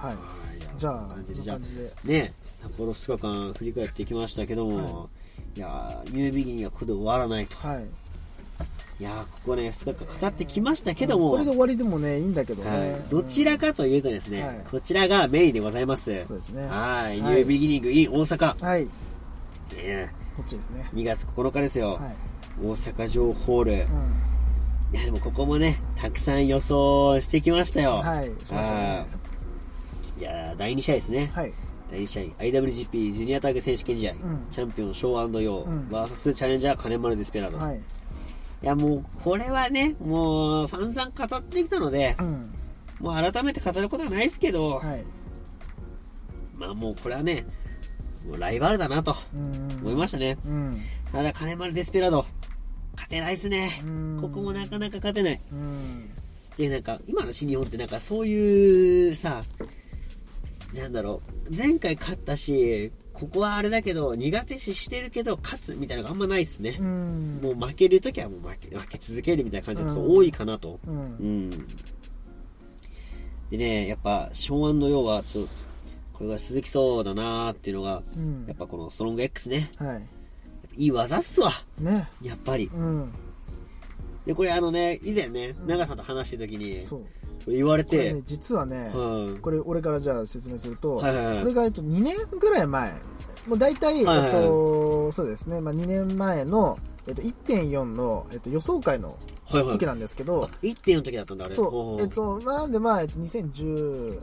はい。いやじゃあ感じで。じゃあね札幌2日間振り返ってきましたけども、い、やーニュービギニングはここで終わらないと。はい。いやーここね2日間語ってきましたけども、これで終わりでもねいいんだけどね、はい、どちらかというとですね、はい。こちらがメインでございます。そうですね。はい、ニはい。ュービギニング in 大阪。はい。ねこっちですね。2月9日ですよ。はい。大阪城ホール。いうん。や、でもここもね、たくさん予想してきましたよ。はい。しましたね第2試合ですね。はい。第2試合、IWGP ジュニアタッグ選手権試合、ん。チャンピオンショーヨー、うん。VS チャレンジャー金丸ディスペラード。い、はい。や、もう、これはね、もう、散々語ってきたので、うん。もう改めて語ることはないですけど、はい。まあもうこれはね、もうライバルだなとうん。思いましたね。うん。ただ、金丸デスペラード、勝てないですね。うん。ここもなかなか勝てない。うん。で、なんか、今の新日本ってなんかそういうさ、なんだろう、前回勝ったし、ここはあれだけど、苦手視してるけど、勝つみたいなのがあんまないっすね。うんもう負けるときはもう負け負け続けるみたいな感じが多いかなと。うんうん。でね、やっぱ、ショーンヨーは、ちょっと、これが続きそうだなーっていうのが、うんやっぱこのストロング X ね。はいいい技っすわ。ねやっぱり。うんで、これあのね、以前ね、長さんと話してる時に、そう。言われて。これね、実はね、うん。これ俺からじゃあ説明すると、はいはいはい。これがえっと2年ぐらい前、もう大体、はいはいはい。えっと、そうですね、まあ2年前の、えっと、1.4の、えっと、予想会のはいはい。時なんですけど、1.4の時だったんだ、あれ。ほそう。えっと、なんでまあ、えっと、2018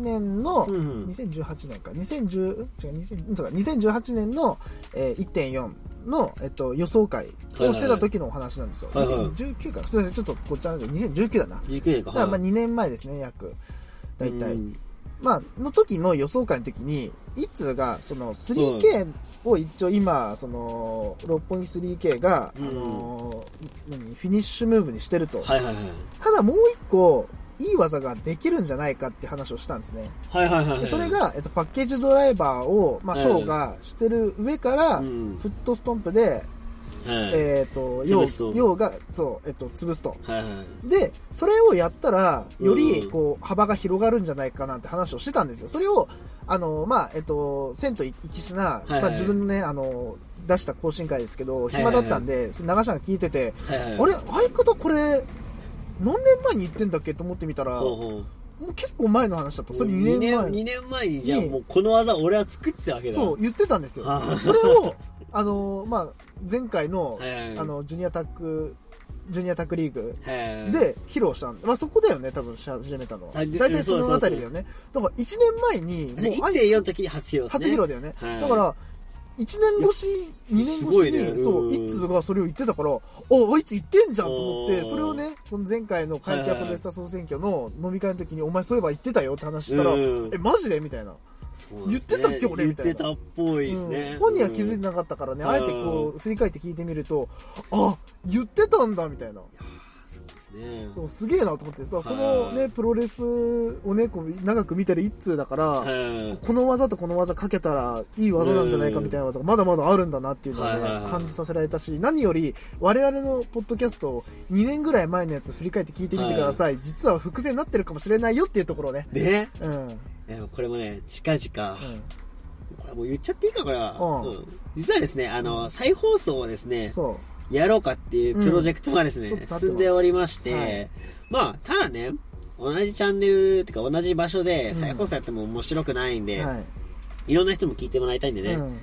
年の、うんうん。2018年か、2010、違う、2000そうか。2018年の、えー、1.4の、えっと、予想会をしてた時のお話なんですよ。はいはい2019か、すみません、ちょっとこっちゃなんで、2019だな。19年か。だからまあはい2年前ですね、約。大体。うんまあ、の時の予想会の時に、一通が、その 3K を一応今、その、六本木 3K が、うんあのー、何、フィニッシュムーブにしてると。はいはいはい。ただもう一個、いい技ができるんじゃないかって話をしたんですね。はいはいはいはい。でそれが、えっと、パッケージドライバーを、まあ、うんショーがしてる上から、うんフットストンプで、はい、えっと、ヨ潰すとウヨウが、そう、えっと、潰すと。はいはい。で、それをやったら、よりう、んこう、幅が広がるんじゃないかなって話をしてたんですよ。それを、あの、まあ、えっと、千と一騎な、はいはいまあ、自分のね、あの、出した更新会ですけど、い暇だったんで、それ長さんが聞いてて、はいはいあれ、相方これ、何年前に言ってんだっけと思ってみたら、ほうほう。もう結構前の話だと。それ2年前。2年前に、じゃあにもうこの技俺は作ってたわけだ。そう、言ってたんですよは。いそれを、あの、まあ、前回の、あの、ジュニアタック、ジュニアタックリーグ。で披露したんまあ、そこだよね、多分し始めたのは。大体そのあたりだよね。だから1年前に、もうあい1.4の時に初披露ね。初披露だよね。はいだから、1年越し、2年越しに、そうう、ん。一通がそれを言ってたから、あ、あいつ言ってんじゃんと思って、それをね、この前回の会計プロレスター総選挙の飲み会の時に、お前そういえば言ってたよって話したら、うん。え、マジで？みたいな。ね。言ってたっけ俺？みたいな。言ってたっぽいですね。うん。本人は気づいてなかったからね、あえてこう、振り返って聞いてみると、あ、言ってたんだみたいな。そうですね。そう、すげえなと思ってさ、そのね、プロレスをね、こう、長く見てる一通だから、はいこの技とこの技かけたらいい技なんじゃないかみたいな技がまだまだあるんだなっていうのをね、感じさせられたし、何より我々のポッドキャストを2年ぐらい前のやつ振り返って聞いてみてください。実は伏線になってるかもしれないよっていうところをね。ね。うん。これもね、近々、これもう言っちゃっていいか、これは。うんうん実はですね、あの、再放送をですね、そう。やろうかっていうプロジェクトがですね、うん進んでおりまして、はいまあ、ただね、同じチャンネルっていうか同じ場所で再放送やっても面白くないんで、はい。いろんな人も聞いてもらいたいんでね、うん。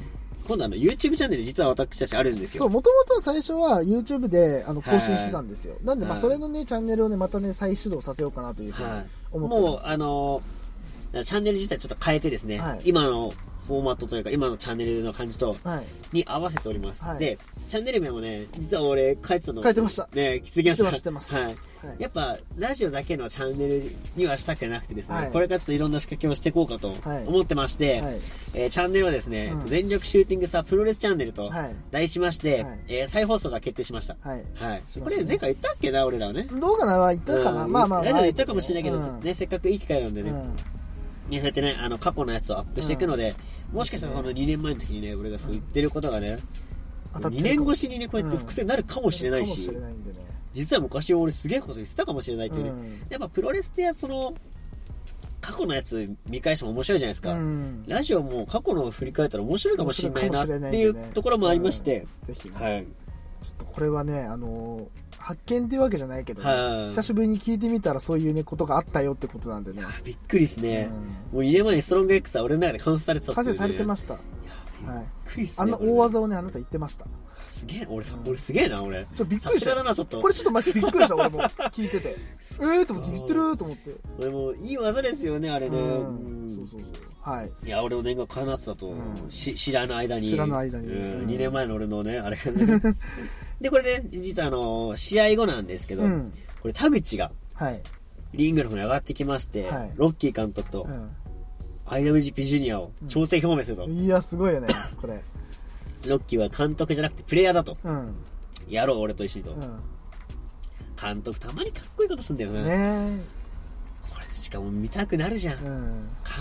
今度あの YouTube チャンネル実は私たちあるんですよ。そう、もともと最初は YouTube であの更新してたんですよ。なんで、まあ、はいそれのね、チャンネルをね、またね、再始動させようかなというふうにはい。思ってます。もう、あの、チャンネル自体ちょっと変えてですね、はい今のフォーマットというか、今のチャンネルの感じと、はい。に合わせております。はい。で、チャンネル名もね、実は俺書いてたの。書い。てました。ね、気づきました。知ってます。はい。はい。やっぱ、ラジオだけのチャンネルにはしたくなくてですね、はい。これからちょっといろんな仕掛けをしていこうかとはい。思ってまして、はい。えーチャンネルをですね、うん。全力シューティングスタープロレスチャンネルとはい。題しまして、はい。えー再放送が決定しました。はい。はい。これ前回言ったっけな、俺らはね。どうかな？は言ったかな、うん。まあまあまあ。ラジオで言ったかもしれないけど、うん。ね、せっかくいい機会なんでね、うんね、そうやってね、あの、過去のやつをアップしていくので、もしかしたらその2年前の時にね、俺がそう言ってることがね、2当たってるかも。年越しにね、こうやって伏線になるかもしれないし、かもしれないんでね。実は昔俺すげえこと言ってたかもしれないっていうね、うん。やっぱプロレスってその、過去のやつ見返しても面白いじゃないですか。うん。ラジオも過去のを振り返ったら面白いかもしれないなっていうところもありまして、うんぜひね、はい。ちょっとこれはね、あのー発見っていうわけじゃないけどね、はい久しぶりに聞いてみたらそういうね、ことがあったよってことなんでね。びっくりですね。もう2年前にストロング X は俺の中で完成されてた完成されてました。はい。びっくりっすね。あんな大技をね、あなた言ってました。すげえ、俺さ、俺すげえな、俺。ちょっとびっくりした。な、ちょっと。これちょっとマジびっくりした、俺も。聞いてて。えーと思って言ってると思って。俺もいい技ですよね、あれね。うんうんそうそうそう。はい。いや、俺の念が叶ってたと、し知らぬ間に。知らぬ間にうんうん2年前の俺のね、あれがね。で、これね、実はあの、試合後なんですけど、うんこれ田口がはい。リングの方に上がってきまして、はいロッキー監督とう IWGP ジュニアを調整表明すると。ん。いや、すごいよね、これ。ロッキーは監督じゃなくてプレイヤーだと。うん。やろう、俺と一緒にと。う監督たまにかっこいいことすんだよな。ん。ねこれしかも見たくなるじゃん。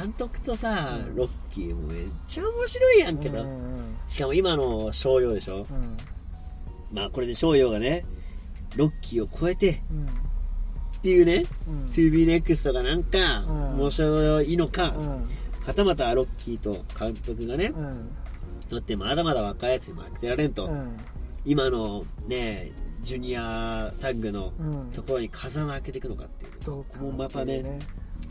監督とさ、ロッキーもめっちゃ面白いやんけど。うんうんしかも今の商用でしょ、うん。まあこれで商用がね、ロッキーを超えてうん。っていうね、うん 2BNEXT がなんかうん面白いのか、うん。はたまたロッキーと監督がね、うん。だってまだまだ若いやつに負けてられんと、うん。今のね、ジュニアタッグのうんところに風穴開けていくのかっていう。どここもまたね、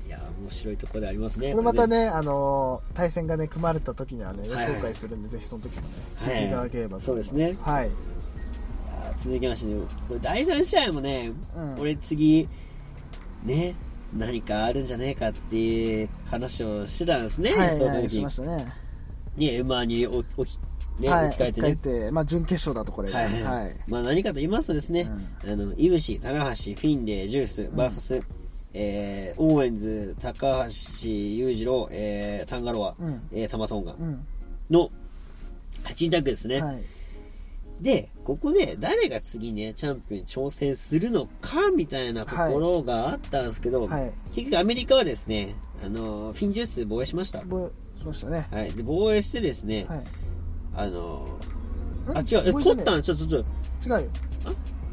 いや、面白いところでありますね。これまたね、あのー対戦がね、組まれた時にはね、予はい想会するんで、ぜひその時もね、はい聞いていただければと思います。そうですねはい。あ続きましてね、これ第3試合もね、うん俺次、ね、何かあるんじゃねえかっていう話をしてたんですね、はい、そのはい、時しましたね。に。ね、馬に置き、ね、はい、置き換えてね。置き換えて、まあ、準決勝だとこれが。はいはい。はい。まあ何かと言いますとですね、あの、イブシ、棚橋、フィンレイ、ジュース、バーサス、えー、オーウェンズ、高橋裕次郎、えー、タンガロア、うんえー、タマトンガうん。の8人タッグですね。はい。で、ここで誰が次ね、チャンピオンに挑戦するのか、みたいなところがあったんですけど、はい結局アメリカはですね、あの、フィンジュース防衛しました。ぼしましたね。はい。で、防衛してですね、はい。あの、ん？あ、違う、え、取ったのちょ、ちょ、ちょ、違うよ。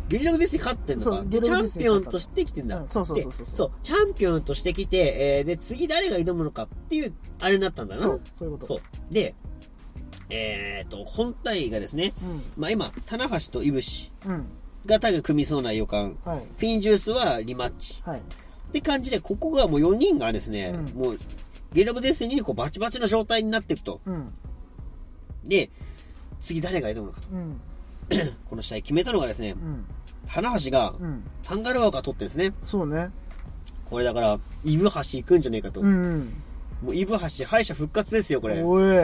ゲリラグデスに勝ってんのか？でチャンピオンとして来てんだ。うんそうそうそうそうでそう、チャンピオンとして来て、えー、で、次誰が挑むのかっていう、あれになったんだな。そうそういうことそう。で、えーと、本体がですね、うんまあ今、棚橋とイブシうん。がタッグ組みそうな予感。はい。フィンジュースはリマッチ。はい。って感じで、ここがもう4人がですね、うんもう、ゲリラグデスにこうバチバチの状態になっていくと。うん。で、次誰が挑むのかと。うん。この試合決めたのがですねう、ん。棚橋が、うん。タンガルワが取ってですね、そうね。これだから、イブ橋行くんじゃねえかと。うん。もうイブ橋敗者復活ですよ、これ。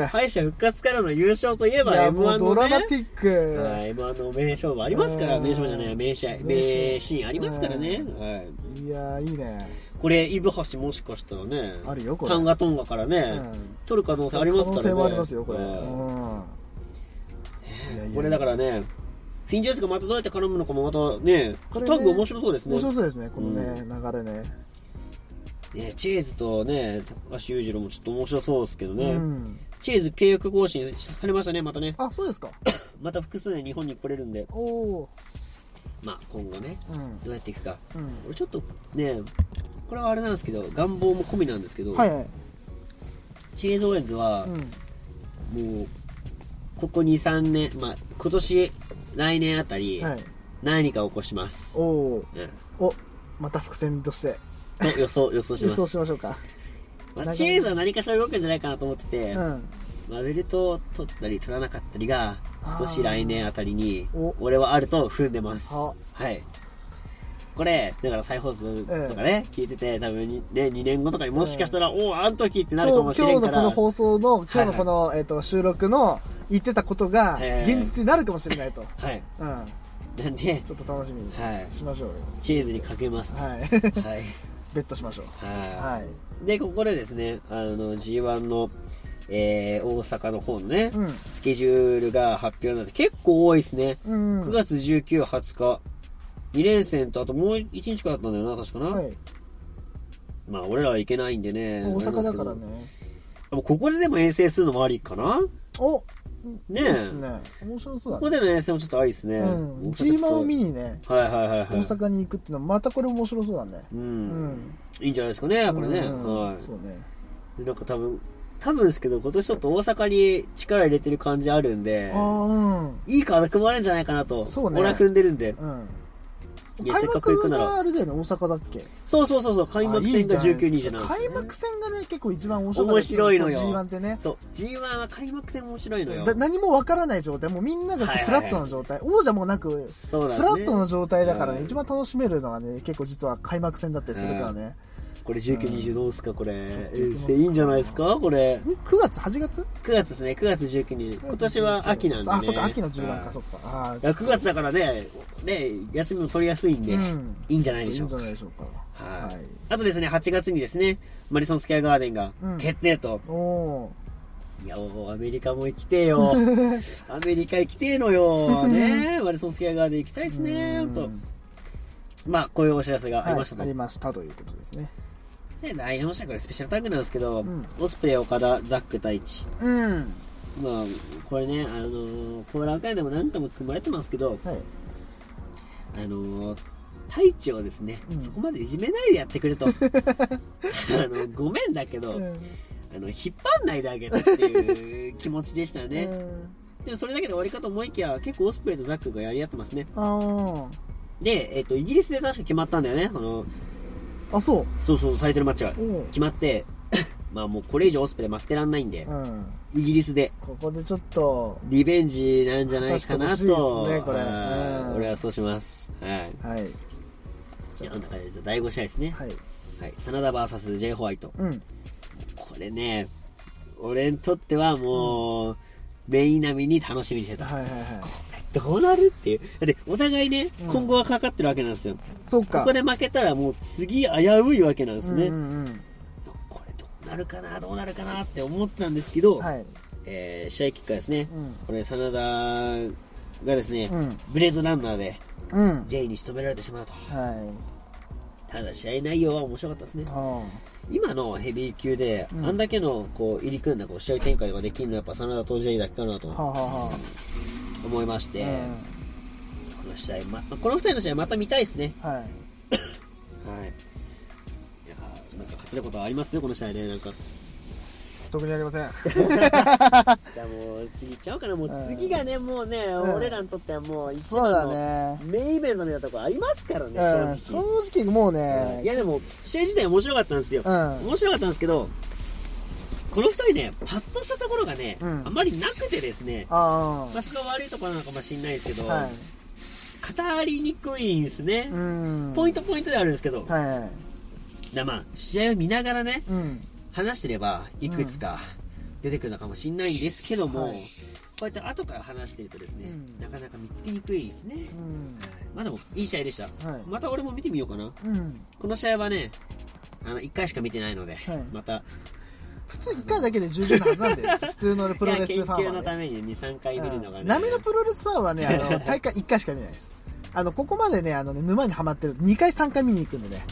敗者復活からの優勝といえばいや、M1 もうのねドラマ、ティック。はい M1 の名勝負ありますから、うん名勝じゃない、名試合、名名シシーンありますからね。はい。いや、いいね。これ、イブ橋もしかしたらね、あるよこれタンガトンガからね、うん取る可能性ありますからね。可能性もありますよ、これ。はいうん。これだからね、フィンジュースがまたどうやって絡むのかもまたね、タこれねッグ面白そうですね。面白そうですね、このね、流れね。ねチェーズとね、高橋裕次郎もちょっと面白そうですけどね。うん。チェーズ契約更新されましたね、またね。あ、そうですか。また複数年日本に来れるんで、おおまあ今後ね、うん。どうやっていくか。うん。俺ちょっとね、これはあれなんですけど、願望も込みなんですけど、はいはい。チェーズ・オーエンズは、うん。もう、ここ2、3年、まあ今年、来年あたり、はい。何か起こします。おおうん。お、また伏線としてと予想、予想し予想ます。しましょうか。まあ、チェーズは何かしら動くんじゃないかなと思ってて、うん。まあ、ベルトを取ったり取らなかったりが、今年来年あたりにお、俺はあると踏んでます。ははい。これ、だから再放送とかね、聞いてて、多分にね、2年後とかにもしかしたら、おお、あん時ってなるか今日、もしれんから。今日のこの放送の、今日のこの、えっと、収録の言ってたことが、えー現実になるかもしれないと。はい。うん。なんで、ちょっと楽しみにはいしましょうよ。チェーズにかけます。ははい。い。ベットしましょう。ははい。い。で、ここでですね、あの、G1 の、えー、大阪の方のね、うんスケジュールが発表になって結構多いですね。うん。9月19、20日、2連戦とあともう1日からだったんだよな、確かな。はい。まあ、俺らは行けないんでね。大阪だからね。けど。もうここででも遠征するのもありかなおねですね。面白そうだね。ここでの遠征もちょっとありですね。うん。大阪 G マを見にね、はいはいはいはい。大阪に行くっていうのは、またこれ面白そうだね。う。うんん。いいんじゃないですかね、これね。うんはい。そうね。でなんか多分、多分ですけど、今年ちょっと大阪に力入れてる感じあるんで、ああ、うん。いいカード組まれるんじゃないかなと。そうね俺は組んでるんで。うん。いやせっかく行くなら。開幕があれだよね、大阪だっけ？そうそうそうそう、開幕戦が19、20なんですね。幕戦がね、結構一番面白かった面白いのよ。そう G1 ってね。そう、G1 は開幕戦面白いのよ。だ何もわからない状態、もうみんながこうはいはいはいフラットの状態、王者もなく、そうなんですね。フラットの状態だからね、うん一番楽しめるのがね、結構実は開幕戦だったりするからね。これ19、20どうすか、これ。えちょっと行きますか？ーいいんじゃないですか、これ。9月 ?8 月？9月ですね、9月19日。今年は秋なんで、ね。あ、そっか、秋の10番か、はいそっか。あいや9月だからね、ね、休みも取りやすいんで、うんいいんじゃないいいんじでしょうか。ゃないでしょうか。はい、はいあとですね、8月にですね、マリソンスケアガーデンがうん決定と。いや、もうアメリカも行きてえよ。アメリカ行きてえのよ。ねマリソンスケアガーデン行きたいですね、と。まあ、こういうお知らせがありましたと。はい、ありましたということですね。で、第4試合これスペシャルタッグなんですけど、んオスプレイ、岡田、ザック、太一。うん。まあ、これね、あのー、コーラー会でも何回も組まれてますけど、はい。あのー、太一をですね、うんそこまでいじめないでやってくれと。あの、ごめんだけど、うんあの、引っ張んないであげてっていう気持ちでしたね。うんでもそれだけで終わりかと思いきや、結構オスプレイとザックがやり合ってますね。あで、えっ、と、イギリスで確か決まったんだよね。あの、あ。あ、そう。そうそう、タイトルマッチが決まって、まあもうこれ以上オスプレイ負けてらんないんで、うん。イギリスでここでちょっと、リベンジなんじゃないかなと。ほしいですねこれはいうん俺はそうします。はい。はい。じゃあ、第5試合ですね。はい。はい。真田 VS J ホワイト。うん。これね、俺にとってはもう、メイン並みに楽しみにしてた。はいはいはい。どうなるっていう。だって、お互いね、今後はかかってるわけなんですよ。そっか。ここで負けたらもう次危ういわけなんですね。うんうんこれどうなるかな、どうなるかなって思ってたんですけど、うん。はい。えー試合結果ですね、うんこれ、真田がですね、うんブレードランナーでうん。J に仕留められてしまうと。はい。ただ試合内容は面白かったですね。あ今のヘビー級で、うんあんだけのこう入り組んだこう試合展開ができるのはやっぱ真田と J だけかなとあ。はあは思いまして、この試合、ま、この二人の試合また見たいですね。はい。はい。いやーなんか勝てることはありますね、この試合ね。なんか。特にありません。じゃあもう次行っちゃおうかな。もう次がね、もうね、ん俺らにとってはもう一そうだ番のね。メインイベントみたいなとこありますからね、うん。正正直。直もうねい、やでも、試合自体面白かったんですよ。うん面白かったんですけど、この二人ね、パッとしたところがね、うんあまりなくてですね、あまあ、そこが悪いところなのかもしれないですけど、あ。はい。語りにくいんですね。うん。ポイントポイントではあるんですけど、はいはい。だまあ、試合を見ながらね、うん。話してれば、いくつか出てくるのかもしれないんですけども、はいこうやって後から話してるとですね、うんなかなか見つけにくいですね。うん。まあでも、いい試合でした。はいまた俺も見てみようかな。うん。この試合はね、あの、1回しか見てないので、はいまた、普通1回だけで十分なはずなんで、普通のプロレスファンは、ね。のために2、3回見るのがね。うん波のプロレスファンはね、あの、大会1回しか見ないです。あの、ここまでね、あのね、沼にはまってると2回3回見に行くんでね。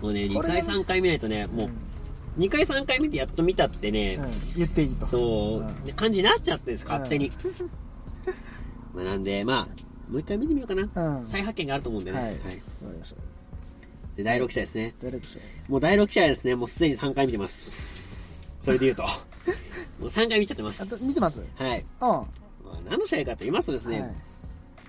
もうね、2これ回3回見ないとね、もう、2回3回見てやっと見たってね、うん。言っていいと。そう、んで感じになっちゃってるんです、勝手に。まあなんで、まあ、もう一回見てみようかな。うん再発見があると思うんでね。ははいい。わかりました。で、第6試合ですね。ダイレクション。もう第6試合ですね。もうすでに3回見てます。それで言うと。もう3回見ちゃってます。あと、見てます？はい。うん。まあ、何の試合かと言いますとですね、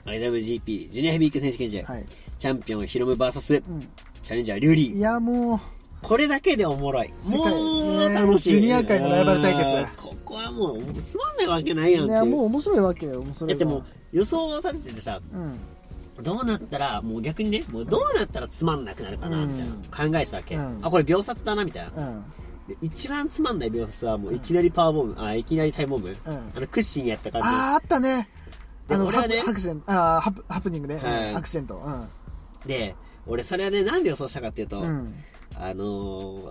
IWGP ジュニアヘビー級選手権試合、はい。チャンピオンヒロム VS、うん。チャレンジャーリュウリー。いや、もう、これだけでおもろい。世界もうね楽しい。ジュニア界のライバル対決うんここはもう、つまんないわけないやんいや、っていう。もう面白いわけよ、それが。だってもう、予想を立てててさ、うん。どうなったら、もう逆にね、もうどうなったらつまんなくなるかな、みたいな、考えてたわけ。うんあ、これ秒殺だな、みたいな。うん。で一番つまんない秒殺はもういきなりパワーボム、あ、いきなりタイムボム、あの、クッシーにやった感じ。あー、あったね。あの、ハで俺はねプハクシデンあーハプ、ハプニングね。アクシデント。で、俺それはね、なんで予想したかっていうと、うん。うん。あの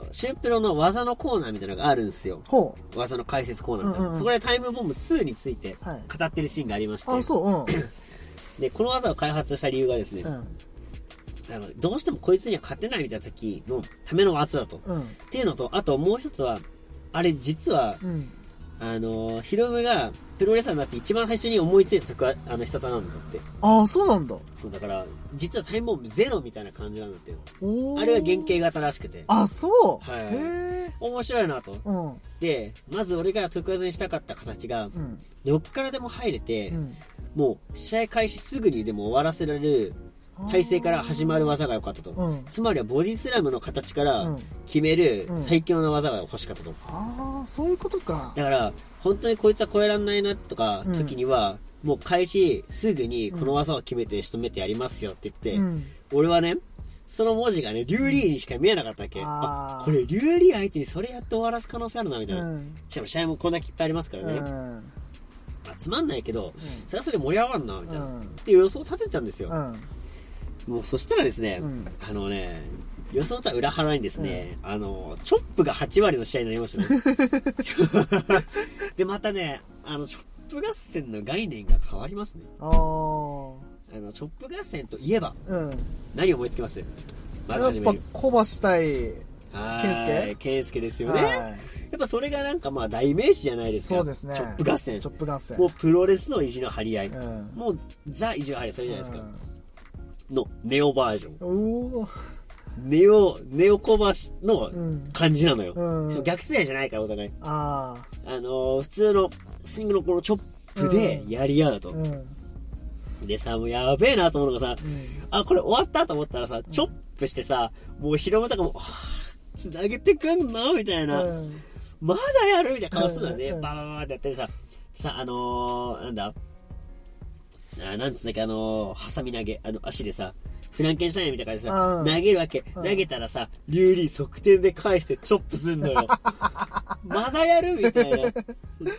ー、シュープロの技のコーナーみたいなのがあるんですよ。ほ技の解説コーナーみたいな。うんうんうんそこでタイムボム2についてはい語ってるシーンがありまして、う。あ、そう、で、この技を開発した理由がですね、うん。うん。あのどうしてもこいつには勝てないみたいな時のための技だと。うん。っていうのと、あともう一つは、あれ実は、うん。あの、ヒロムがプロレスラーになって一番最初に思いついた曲は、あの、人たなんだって。ああ、そうなんだ。そう、だから、実はタイムボムゼロみたいな感じなんだってよ。あれは原型型らしくて。あ、そう。はいへえ。面白いなと。うん。で、まず俺が特別にしたかった形が、うん。どっからでも入れて、うん。もう試合開始すぐにでも終わらせられる体勢から始まる技が良かったと。うんつまりはボディスラムの形からうん決めるうん最強の技が欲しかったと。ああ、そういうことか。だから、本当にこいつは超えらんないなとかうん時には、もう開始すぐにこの技を決めて仕留めてやりますよって言って、うん。俺はね、その文字がね、リュウリーにしか見えなかったわけ。あこれリュウリー相手にそれやって終わらす可能性あるな、みたいな。うんしかも試合もこんだけいっぱいありますからね。うん。まあ、つまんないけど、それはそれ盛り上がるな、みたいな。うんっていう予想を立ててたんですよ。うん。もうそしたらですね、うんあのね、予想とは裏腹にですね、あの、チョップが8割の試合になりましたね。で、またね、あの、チョップ合戦の概念が変わりますね。あの、チョップ合戦といえば、うん。何を思いつきます？まずやっぱ始める。、小橋対、は健介？ーい健介ですよね。はいやっぱそれがなんかまあ代名詞じゃないですか。そうですね。チョップ合戦チョ。ップ合戦。もうプロレスの意地の張り合い。うんもうザ意地の張り合い、それじゃないですか。の、ネオバージョン。ネオ、ネオ小橋のうん感じなのよ。うんしかも逆世代じゃないから、お互い。ああのー普通のスイングのこのチョップでやり合うと。あ。うん。でさ、もうやべえなと思うのがさ、あ、これ終わったと思ったらさ、チョップしてさ、もうヒロムとかも、つなげてくんのみたいな。うん。まだやるみたいな顔するのよね。うんバーバーバーってやってさ、さ、あのー、なんだ？あなんつうんだっけ、あのー、ハサミ投げ、あの、足でさ、フランケンシュタインみたいな感じでさ、うん投げるわけ。投げたらさ、リュウリー側転で返してチョップすんのよ。まだやるみたいな。全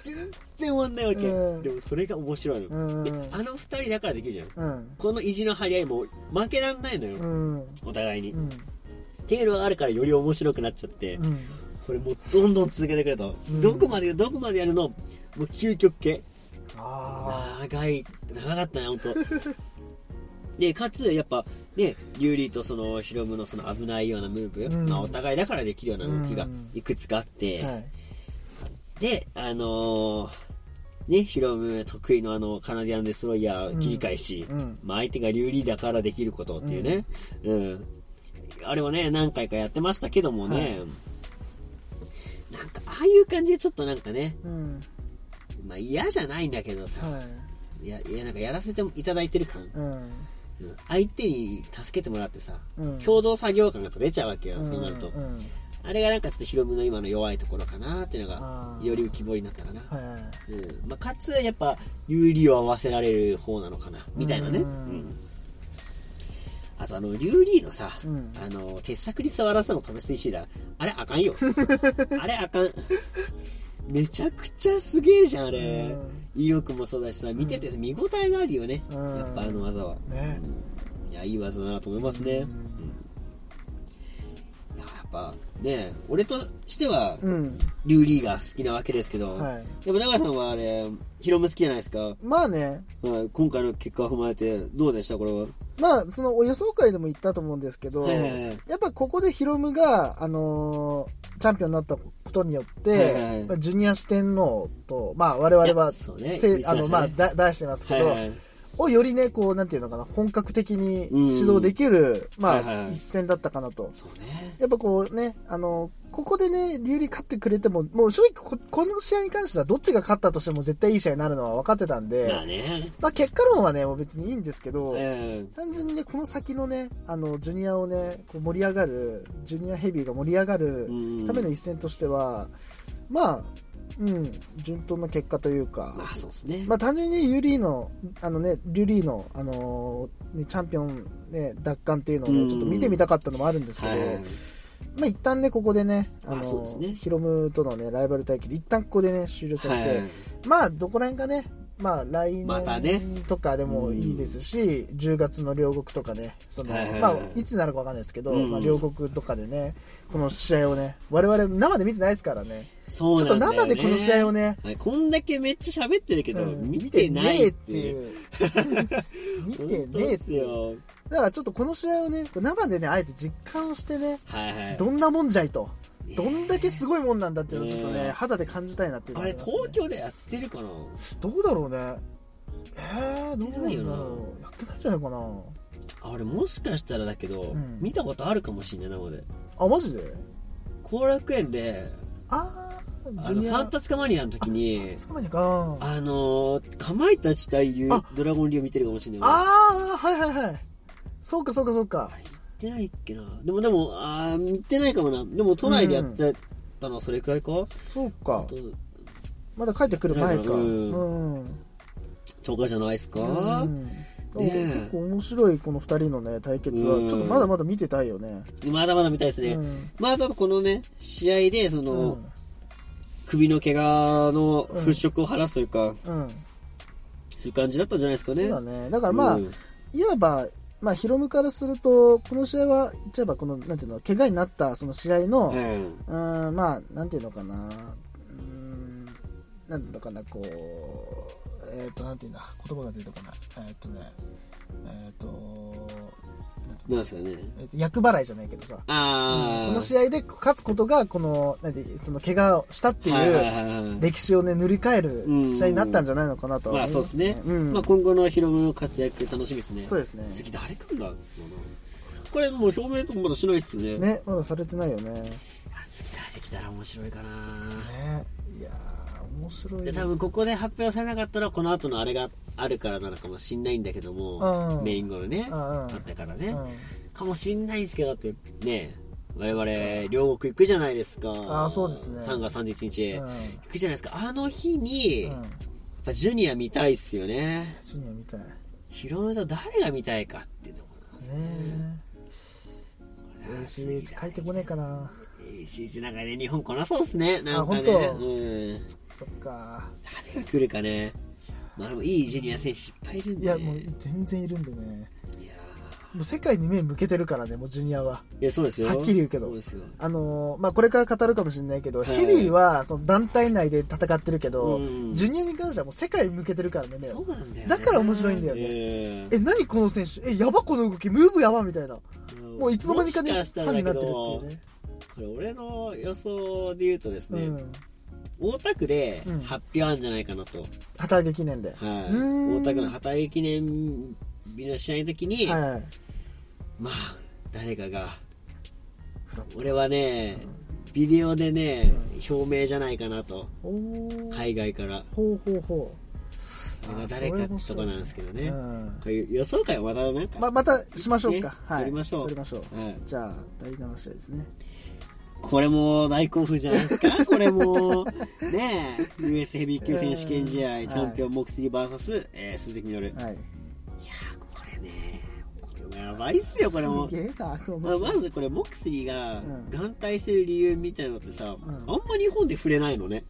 然終わんないわけ。うんでもそれが面白いの。うんで、あの二人だからできるじゃん。うん。この意地の張り合いも負けらんないのよ。うん。お互いに。うん。っていうのがあるからより面白くなっちゃって。うん。これもうどんどん続けてくれと。んどこまで、どこまでやるの？もう究極系。あ長い、長かったね、ほんと。で、かつ、やっぱ、ね、リュウリーとその、ヒロムのその危ないようなムーブ、うんまあお互いだからできるような動きがうんいくつかあって、あ。はい。で、あのーね、ヒロム得意のあの、カナディアンデストロイヤー切り返し、うんまあ相手がリュウリーだからできることっていうね、うん。あれはね、何回かやってましたけどもね、なんか、ああいう感じでちょっとなんかね、うん。まあ嫌じゃないんだけどさ、はい。いや、いや、なんかやらせていただいてる感。うん。うん相手に助けてもらってさ、うん共同作業感が出ちゃうわけよ、うんそうなると。うん。あれがなんかちょっとヒロムの今の弱いところかなっていうのがより浮き彫りになったかな。はい。うん。まあ、かつ、やっぱ、有利を合わせられる方なのかな、みたいなね。ううんん。あと、あの、リュウリーのさ、うんあの、鉄柵に触らせの飛べ水シーダー、あれあかんよ。あれあかん。めちゃくちゃすげえじゃん、あれ。威力もそうだしさ、見てて見応えがあるよね。うんやっぱあの技は。ね。いや、いい技だなと思いますね。うん。いや、やっぱ、ね俺としては、うん。リュウリーが好きなわけですけど、はいやっぱ長さんはあれ、ヒロム好きじゃないですか？まあね、はい、今回の結果を踏まえて、どうでした？これは。まあ、その、お予想会でも言ったと思うんですけど、やっぱここでヒロムが、あのーチャンピオンになったことによって、ジュニア四天王と、まあ我々いは、ね。せあの、まあ、だ出してますけど、をよりね、こう、なんていうのかな、本格的にうん指導できる、まあ、はいはいはい一戦だったかなと。そうね。やっぱこうね、あの、ここでね、リュウリー勝ってくれても、もう正直こ、この試合に関してはどっちが勝ったとしても絶対いい試合になるのは分かってたんで、まあね。まあ結果論はね、もう別にいいんですけど、え単純にね、この先のね、あの、ジュニアをね、こう盛り上がる、ジュニアヘビーが盛り上がるうんための一戦としては、まあ、うん、順当な結果というか、まあそうですね。まあ単純にね、ユーリーの、あのね、リュリーの、あのーね、チャンピオン、ね、奪還っていうのをね、うんちょっと見てみたかったのもあるんですけど、はい。まあ一旦ね、ここでね、あのまあねヒロムとのね、ライバル対決、一旦ここでね、終了させて、はいまあ、どこら辺かね、まあ、来年とかでもいいですし、10月の両国とかね、その、はいはいはいまあ、いつになるかわかんないですけど、うんまあ、両国とかでね、この試合をね、我々生で見てないですからね、そうなんだよ、ね。ちょっと生でこの試合をね、はい。こんだけめっちゃ喋ってるけど、うん見てないって見いう。てねえっていう。見てねえでっていう。すよ。だからちょっとこの試合をね、生でね、あえて実感をしてね、はいはい。どんなもんじゃいと。どんだけすごいもんなんだっていうのをちょっとね、ね肌で感じたいなっていうのあれ、東京でやってるかなどうだろうね。えー、どうなんだろう。やってないんじゃないかな。あれ、もしかしたらだけど、ん見たことあるかもしんない、生で。あ、マジで？後楽園で、あー、あの。ファンタスカマニアの時に。ああのー、かまいたち対いうあドラゴンリーを見てるかもしれない。あー、はいはいはい。そうかそうかそうか。行ってないっけな。でもでも、あー、見てないかもな。でも都内でやってたのはそれくらいか、そうかまだ帰ってくる前か。ううんん。超過じゃないっすか、うんねえ結構面白いこの二人のね、対決は、うんちょっとまだまだ見てたいよね。まだまだ見たいですね。うんまあ、ただこのね、試合で、その、うん。首の怪我の払拭を晴らすというか、うん。そういう感じだったんじゃないですかね。そうだね。だからまあ、うんいわば、まあ、ヒロムからすると、この試合は、言っちゃえば、この、なんていうの、怪我になった、その試合の、うんうん、まあ、なんていうのかな、うん、なんていうのかな、こう、えっ、と、なんていうんだ、言葉が出てこない。えっ、とね、えっ、と、なんですかね。えーと厄払いじゃないけどさ、あー。この試合で勝つことが、この、なんて、その怪我をしたってはいう、歴史をね、塗り替える試合になったんじゃないのかなとはまあそうですね。うん。まあ今後のヒロムの活躍楽しみですね。そうですね次誰来るんだこれもう表明とかまだしないっすよね。ね、まだされてないよね。次誰来たら面白いかな。いやー、面白いで、ね。多分ここで発表されなかったら、この後のあれがあるからなのかもしんないんだけども、うんメイン語でね、うんうんあったからね、うんかもしんないんですけど、だってね、我々、両国行くじゃないですか。あーそうですね3月31日、うん行くじゃないですか。あの日に、うんやっぱジュニア見たいっすよね。ジュニアみたい。ねヒロムと誰が見たいかっていうところなんですよえ。ACH 帰ってこねえかな。AC1 なんかね、日本来なそうっすね。なんかね。あ本当？うん。そっか。誰が来るかね。まあでもいいジュニア選手いっぱいいるんで。いや、もう全然いるんでね。いやもう世界に目向けてるからね、もうジュニアは。ーいや、そうですよ。はっきり言うけどそうですよ。あのーまあ、これから語るかもしれないけど、はいヘビーはその団体内で戦ってるけど、うんジュニアに関してはもう世界に向けてるからね、目をそうなんだよ、ね。だから面白いんだよねねえ、何この選手？え、やばこの動き、ムーブやばみたいな。もういつの間にかね、ファンになってるっていうね。これ俺の予想で言うとですね、うん。大田区でうん発表あるんじゃないかなと。旗揚げ記念で。はい。大田区の旗揚げ記念日の試合の時に、はいはい。まあ、誰かが、俺はね、ビデオでね、表明じゃないかなと。海外から。ほうほうほそれが誰かってとこなんですけどね。う。うん。これ予想会はまたなんか、ま、またしましょうか。ねはい。撮りましょう撮りましょう。はいじゃあ、第7試合ですね。これも大興奮じゃないですか？これも、ねえ、US ヘビー級選手権試合、うんチャンピオンモクスリー VS、えー鈴木みのる。いやはい。ー、これね、これやばいっすよ、これも。まあまずこれ、モクスリーがうん眼帯してる理由みたいなのってさ、あんま日本で触れないのね。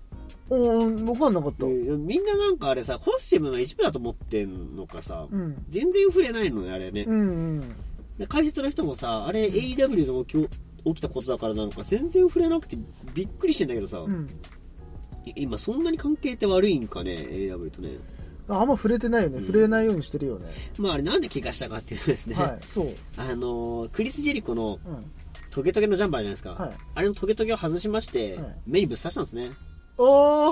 おー、わかんなかった。うんみんななんかあれさ、コスチュームの一部だと思ってんのかさ、うん全然触れないのね、あれね。うんうん。で解説の人もさ、あれ AEW でも今日起きたことだからなのか、全然触れなくてびっくりしてんだけどさ、うん。い今そんなに関係って悪いんかね、AEW とね。ああんま触れてないよね。触れないようにしてるよね。まああれなんで怪我したかっていうとですね、はい、そう。あのークリス・ジェリコのうん。トゲトゲのジャンパーじゃないですか。はいあれのトゲトゲを外しまして、はい目にぶっ刺したんですね。お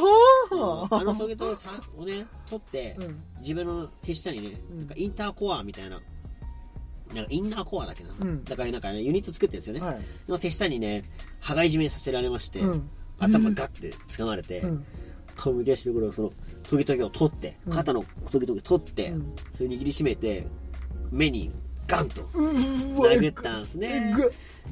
あのートゲトゲさをね、取って、うん自分の手下にね、なんかインターコアみたいな、なんかインナーコアだっけな。うん。だからなんかね、ユニット作ってるんですよね。はい。の手下にね、羽交い締めさせられまして、うん。頭ガッて掴まれて、うん。顔向けしてるところをそのトゲトゲを取って、肩のトゲトゲ取って、うん。それ握りしめて、目にガンと殴ったんですね。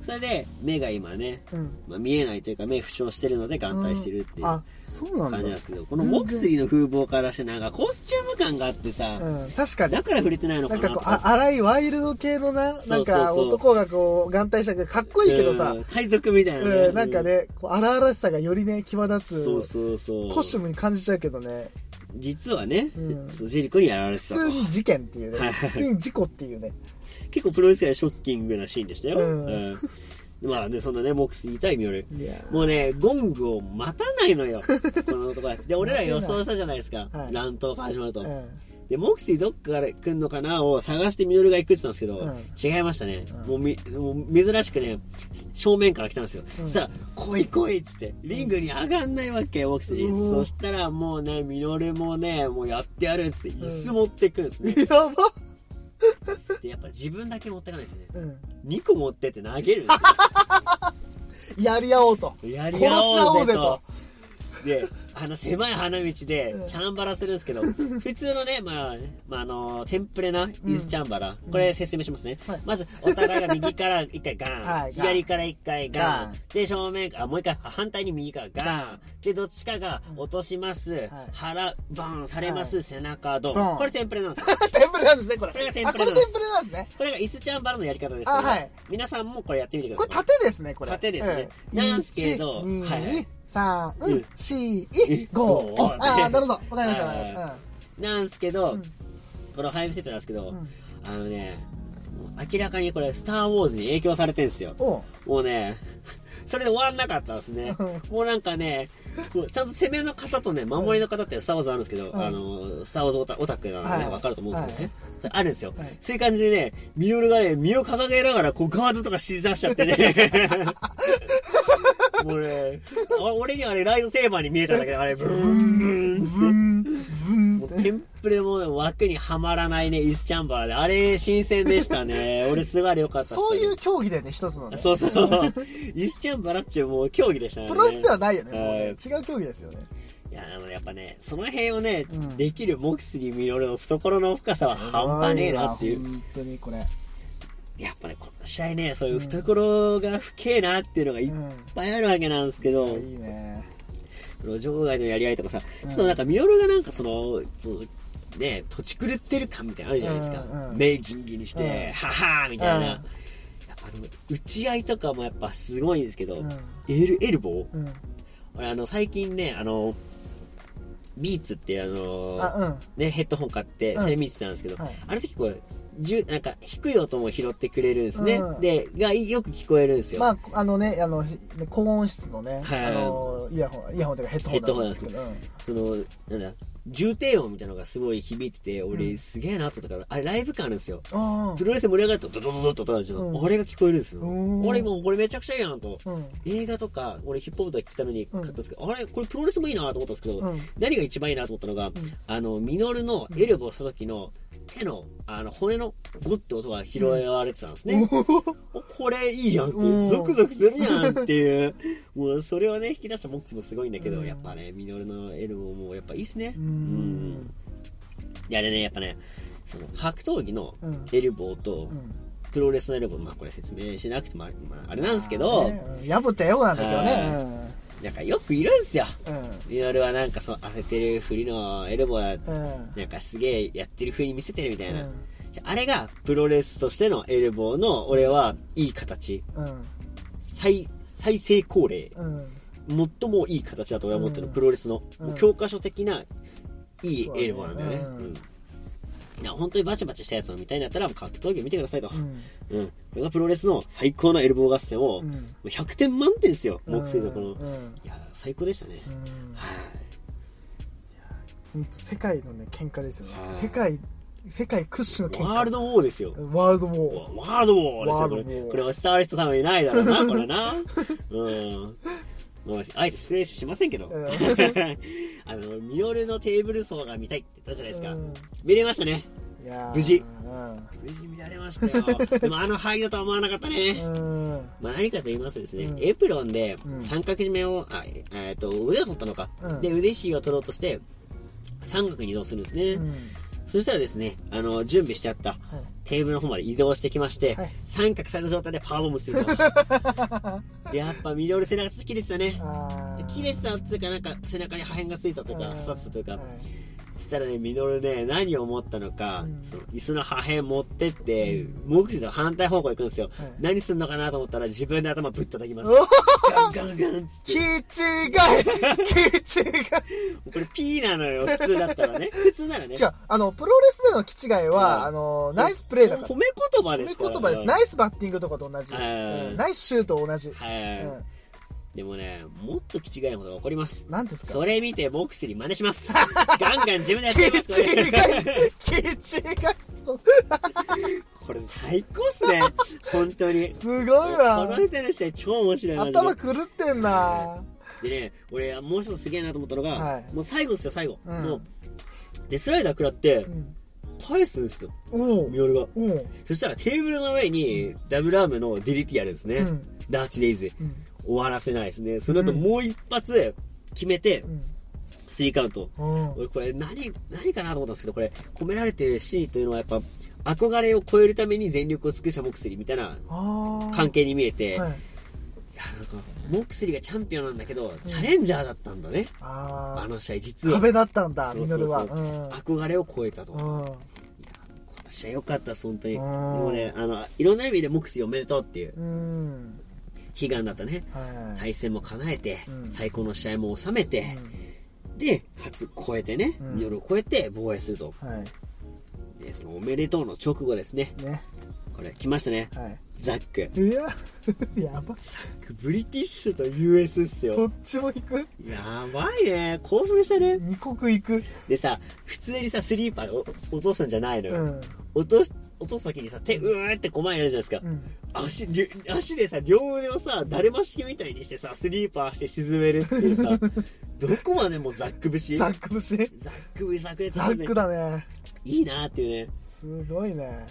それで、目が今ね、うんまあ、見えないというか目負傷してるので眼帯してるっていう。感じなんですけど、このモクスリーの風貌からしてなんかコスチューム感があってさ、うん、確かにだ。から触れてないのかなとなんかこう、あ荒いワイルド系のな、そなうんか男がこう、眼帯したけど、かっこいいけどさうん、海賊みたいなね、うん、なんかね、こう荒々しさがよりね、際立つ、そうそうそう。コスチュームに感じちゃうけどね、実はね、うんジェリコにやられてたと普通。に事件っていうね、はい普通に事故っていうね。結構プロレス界ショッキングなシーンでしたよ。うんうんまあね、そんなね、モックス痛い見よるいや。もうね、ゴングを待たないのよ。この男たち。で、俺ら予想したじゃないですか。はい乱闘が始まると。うん。で、モクシーどっから来んのかなを探してミノルが行くって言ったんですけど、うん違いましたね。もうみ、もう珍しくね、正面から来たんですよ。そしたら、来い来いっつって、リングに上がんないわけよ、モクシー。うんそしたらもうね、ミノルもね、もうやってやるっつって、椅子持ってくんですね。やば で、やっぱ自分だけ持ってかないですね。うん。2個持ってって投げるんですよ。やり合おうと。やり合おうぜと。。で、あの狭い花道で、チャンバラするんですけど、普通のね、まあ、まあ、あの、テンプレなイスチャンバラ、これ説明しますね。はい。まず、お互いが右から一回ガーン、はい。左から一回ガガン。で、正面から、あもう一回、あ反対に右からガーン、で、どっちかが落とします、腹、バーンされます、はい。背中ドン。これテンプレなんですよ。テンプレなんですね、これ。これがテンあ、プレなんです。なんですね。これがイスチャンバラのやり方ですあはい。皆さんもこれやってみてくこれださい。縦ですね、これ。縦ですね。うん。なんすけど1はい。2、3、うん4、5。五ああー、なるほど。わかりました、なんですけど、この5ステップなんですけど、あのね、明らかにこれ、スター・ウォーズに影響されてるんですよ。もうね、それで終わんなかったんですね。もうなんかね、ちゃんと攻めの方とね、守りの方ってスター・ウォーズあるんですけど、あの、スター・ウォーズオタオタクなのでね、はい。わかると思うんですけどね。あるんですよ、はい。そういう感じでね、ミオルがね、身を掲げながら、こう、ガードとか指示出しちゃってね。もうね、あ俺にはあれ、ライドセーバーに見えたんだけど、あれ、ブーンブーン。ブン、ブンもうテンプレもね枠にはまらないね、イスチャンバーで。あれ、新鮮でしたね。俺、すごい良かったそういう競技だよね、一つのね。そうそう。イスチャンバラっちゅうもう競技でしたね。プロレスではないよね、もうはいね。違う競技ですよね。いや、でもやっぱね、その辺をね、うんできるモクスリーミノルの懐の深さは半端ねえなっていう。本当にこれ。やっぱね、この試合ね、そういう懐が深えなっていうのがいっぱいあるわけなんですけど、いいね。その場外のやり合いとかさ、ちょっとなんかミノルがなんかその、そのね、土地狂ってる感みたいなのあるじゃないですか。うんうん目ギンギンにして、うんははーみたいな。うんやっぱあの、打ち合いとかもやっぱすごいんですけど、うんエル、エルボーうん。俺あの、最近ね、あの、ビーツってあのあうん。ね、ヘッドホン買って、うん。それ見てたんですけど、はい。あれ、じゅなんか、低い音も拾ってくれるんですね。うんで、が、よく聞こえるんですよ。まあ、あのね、あの、ひ高音質のね、はい。あの、イヤホン、イヤホンというかヘッドホンヘッドホンなんですけどけど。うん。その、なんだ、重低音みたいなのがすごい響いてて、俺すげえなと思ったから、あれライブ感あるんですよ。プロレス盛り上がるとドドドドとたじゃ。あれが聞こえるんですよ。俺もうこれめちゃくちゃいいなと。映画とか、俺ヒップホップとか聞くために買ったんですけど、あれこれプロレスもいいなと思ったんですけど、何が一番いいなと思ったのが、あの、ミノルのエルボした時の手のあの、骨のゴッて音が拾われてたんですね。おこれいいやんっていう、ゾクゾクするやんっていう、もうそれをね、引き出したモックスもすごいんだけど、やっぱね、ミノルのエルボーもやっぱいいっすね。うん。で、あれね、やっぱね、その格闘技のエルボーと、プロレスのエルボー、まあこれ説明しなくてもあ,、まあ、あれなんですけど、やぼっちゃよなんだけどね。なんかよくいるんすよ。ミノルはなんかその焦ってるふりのエルボーだ、うんなんかすげえやってる風に見せてるみたいな。うんあれがプロレスとしてのエルボーの俺はいい形。うん。最、最成功例。うん。最もいい形だと俺は思ってる、うんプロレスの、教科書的ないいエルボーなんだよねうんいや本当にバチバチしたやつを見たいんだったら、もう格闘技を見てくださいと。うん。これがプロレスの最高のエルボー合戦を、うんもう100点満点ですよ、モクセイのこの。うんうんいや、最高でしたね。うんはい。ほんと世界のね、喧嘩ですよねは。い世界、世界屈指の喧嘩。ワールドウォーですよ。ワールドもワールドウォーですよ、これ。これは伝わる人多分いないだろうな、これな。うん。もう、あえて失礼しませんけど。うん あの、ミノルのテーブル層が見たいって言ったじゃないですか。うん見れましたね。無事う無事見られましたよ。でもあの入りだとは思わなかったね。まあ何かと言いますとですね、うんエプロンでうん三角締めを、あ、ええっと、腕を取ったのか。うんで、腕ひを取ろうとして、三角に移動するんですね。うん。そしたらですね、あの、準備してあったテーブルの方まで移動してきまして、はい。三角された状態でパワーボムすると。やっぱミドル背中ちょっと切れてたね。切れてたっていうか、なんか背中に破片がついたとか、うん刺さってたというか、はいそしたらね、ミノルね、何を思ったのか、その椅子の破片持ってって、目視の反対方向行くんですよ。はい何すんのかなと思ったら自分で頭ぶっ叩きます。おガンガンガンっつって。気違い 気違いこれ P なのよ、普通だったらね。普通ならね。違う、あの、プロレスでの気違いは、うんあの、ナイスプレーだから。褒め言葉ですから。褒め言葉です。ナイスバッティングとかと同じ。ナイスシュート同じ。はいうんでもね、もっと気違いなことが起こります。何ですか？それ見て、モクスリ真似します。ガンガン自分でやっちゃいます、気違い気違いこれ最高っすね。本当に。すごいこわの人の試合超面白い頭狂ってんな。でね、俺、もう一つすげえなと思ったのが、はい。もう最後ですよ、最後。うん。もう、デスライダー食らって、ん。返すんですよ、ミオルが。そしたらテーブルの上に、ダブルアームの DDT やるんですね。うん。ダーツデイズ、ん終わらせないですね。その後もう一発決めて、ん。スリーカウント。これ何、何かなと思ったんですけど、これ込められてるシーンというのはやっぱ、憧れを超えるために全力を尽くしたモクスリみたいな関係に見えて、はい。いや、なんか、モクスリがチャンピオンなんだけど、チャレンジャーだったんだね。あー。あの試合、実は。壁だったんだミノルは。うん。憧れを超えたと。こうん。の試合良かったです、本当に。もね、あの、いろんな意味でモクスリおめでとうっていう。うん悲願だったね。はい対戦も叶えて、うん最高の試合も収めて、で、かつ超えてね、んミノルを超えて防衛すると。はいで、そのおめでとうの直後ですね。ねこれ、来ましたね。はいザック。いや やばザック、ブリティッシュと US っすよ。どっちも行くやばいね。興奮したね。二国行くでさ、普通にさ、スリーパーを落とすんじゃないのよ。うん落とし、落とすときにさ、手、うーってこまやるじゃないですか。ん。足、足でさ、両腕をさ、だるま式みたいにしてさ、スリーパーして沈めるっていうさ、どこまでもザック節？ザック節？ザック節炸裂ザックだね。いいなっていうね。すごいね。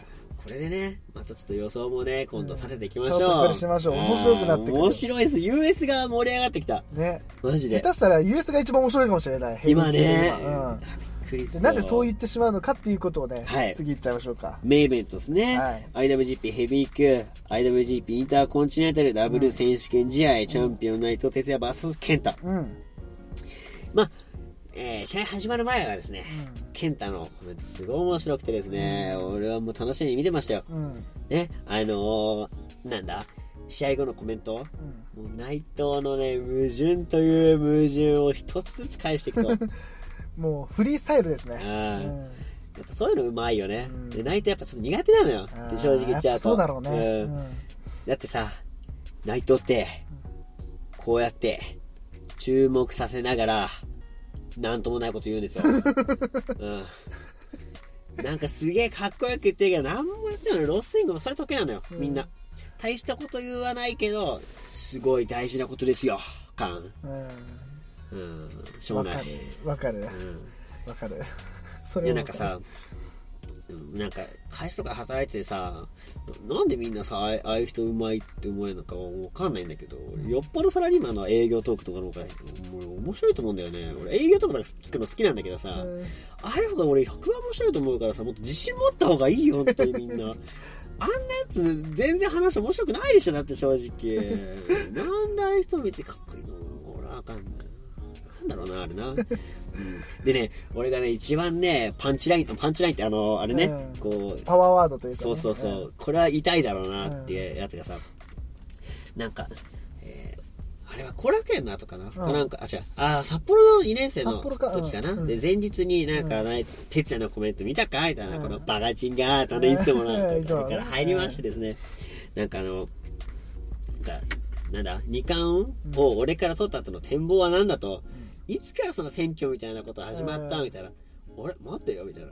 これでね、またちょっと予想もね、今度立てていきましょう。ちょっとこれしましょう。面白くなってくる面白いです。US が盛り上がってきた。ね。マジで。下。手したら US が一番面白いかもしれない。今ね、ヘビー級は。びっくりするうんでなぜそう言ってしまうのかっていうことをね、はい。次言っちゃいましょうか。メイベントですね。はい。IWGP ヘビー級、IWGP インターコンチネンタルダブル選手権試合、チャンピオン内藤哲也 VS ケンタ。うん。まあ、えー試合始まる前はですね、ケンタのコメントすごい面白くてですね、俺はもう楽しみに見てましたよ。うん。ね、あのー、なんだ、試合後のコメント、もう内藤のね、矛盾という矛盾を一つずつ返していくと。もうフリースタイルですねうんやっぱそういうのうまいよね。で内藤やっぱちょっと苦手なのよ正直言っちゃうと。そうだろうね、だってさ、内藤って、こうやって、注目させながら、なんともないこと言うんですよ。うん。なんかすげえかっこよく言ってるけど、なんもやってないロススイングもそれ得意なのよ、みんな。大したこと言わないけど、すごい大事なことですよ、感。うんうん、しょうがないわかる。わかるうん。わかる そいや、れはなんかさ、うんなんか、会社とか働いててさ、なんでみんなさ、ああいう人うまいって思えるのかわかんないんだけど、よっぽどサラリーマンの営業トークとかの方が、もう面白いと思うんだよね。俺営業トークなんか聞くの好きなんだけどさ、うんああいう方が俺100番面白いと思うからさ、もっと自信持った方がいいよ、本当にみんな。あんなやつ、全然話面白くないでしょ、だって正直。なんでああいう人見てかっこいいの俺はわかんない。なんだろうな、あれな。うん。でね、俺がね、一番ね、パンチライン、パンチラインってあの、あれね、うん。こう、パワーワードというか、ね、そうそうそう、これは痛いだろうなっていうやつがさ、なんか、えーあれは後楽園の後かな、うん。なんか、あ、違う、あー、札幌の2年生の時かな、うん。で、前日になんか、ね、哲也のコメント見たか？みたいな、このバカチンが、あの、いつもなんか、から入りましてですね、なんかあの、なんか、なんだ、二冠を俺から取った後の展望は何だと、いつからその選挙みたいなこと始まった？みたいな。俺、待ってよ、みたいな。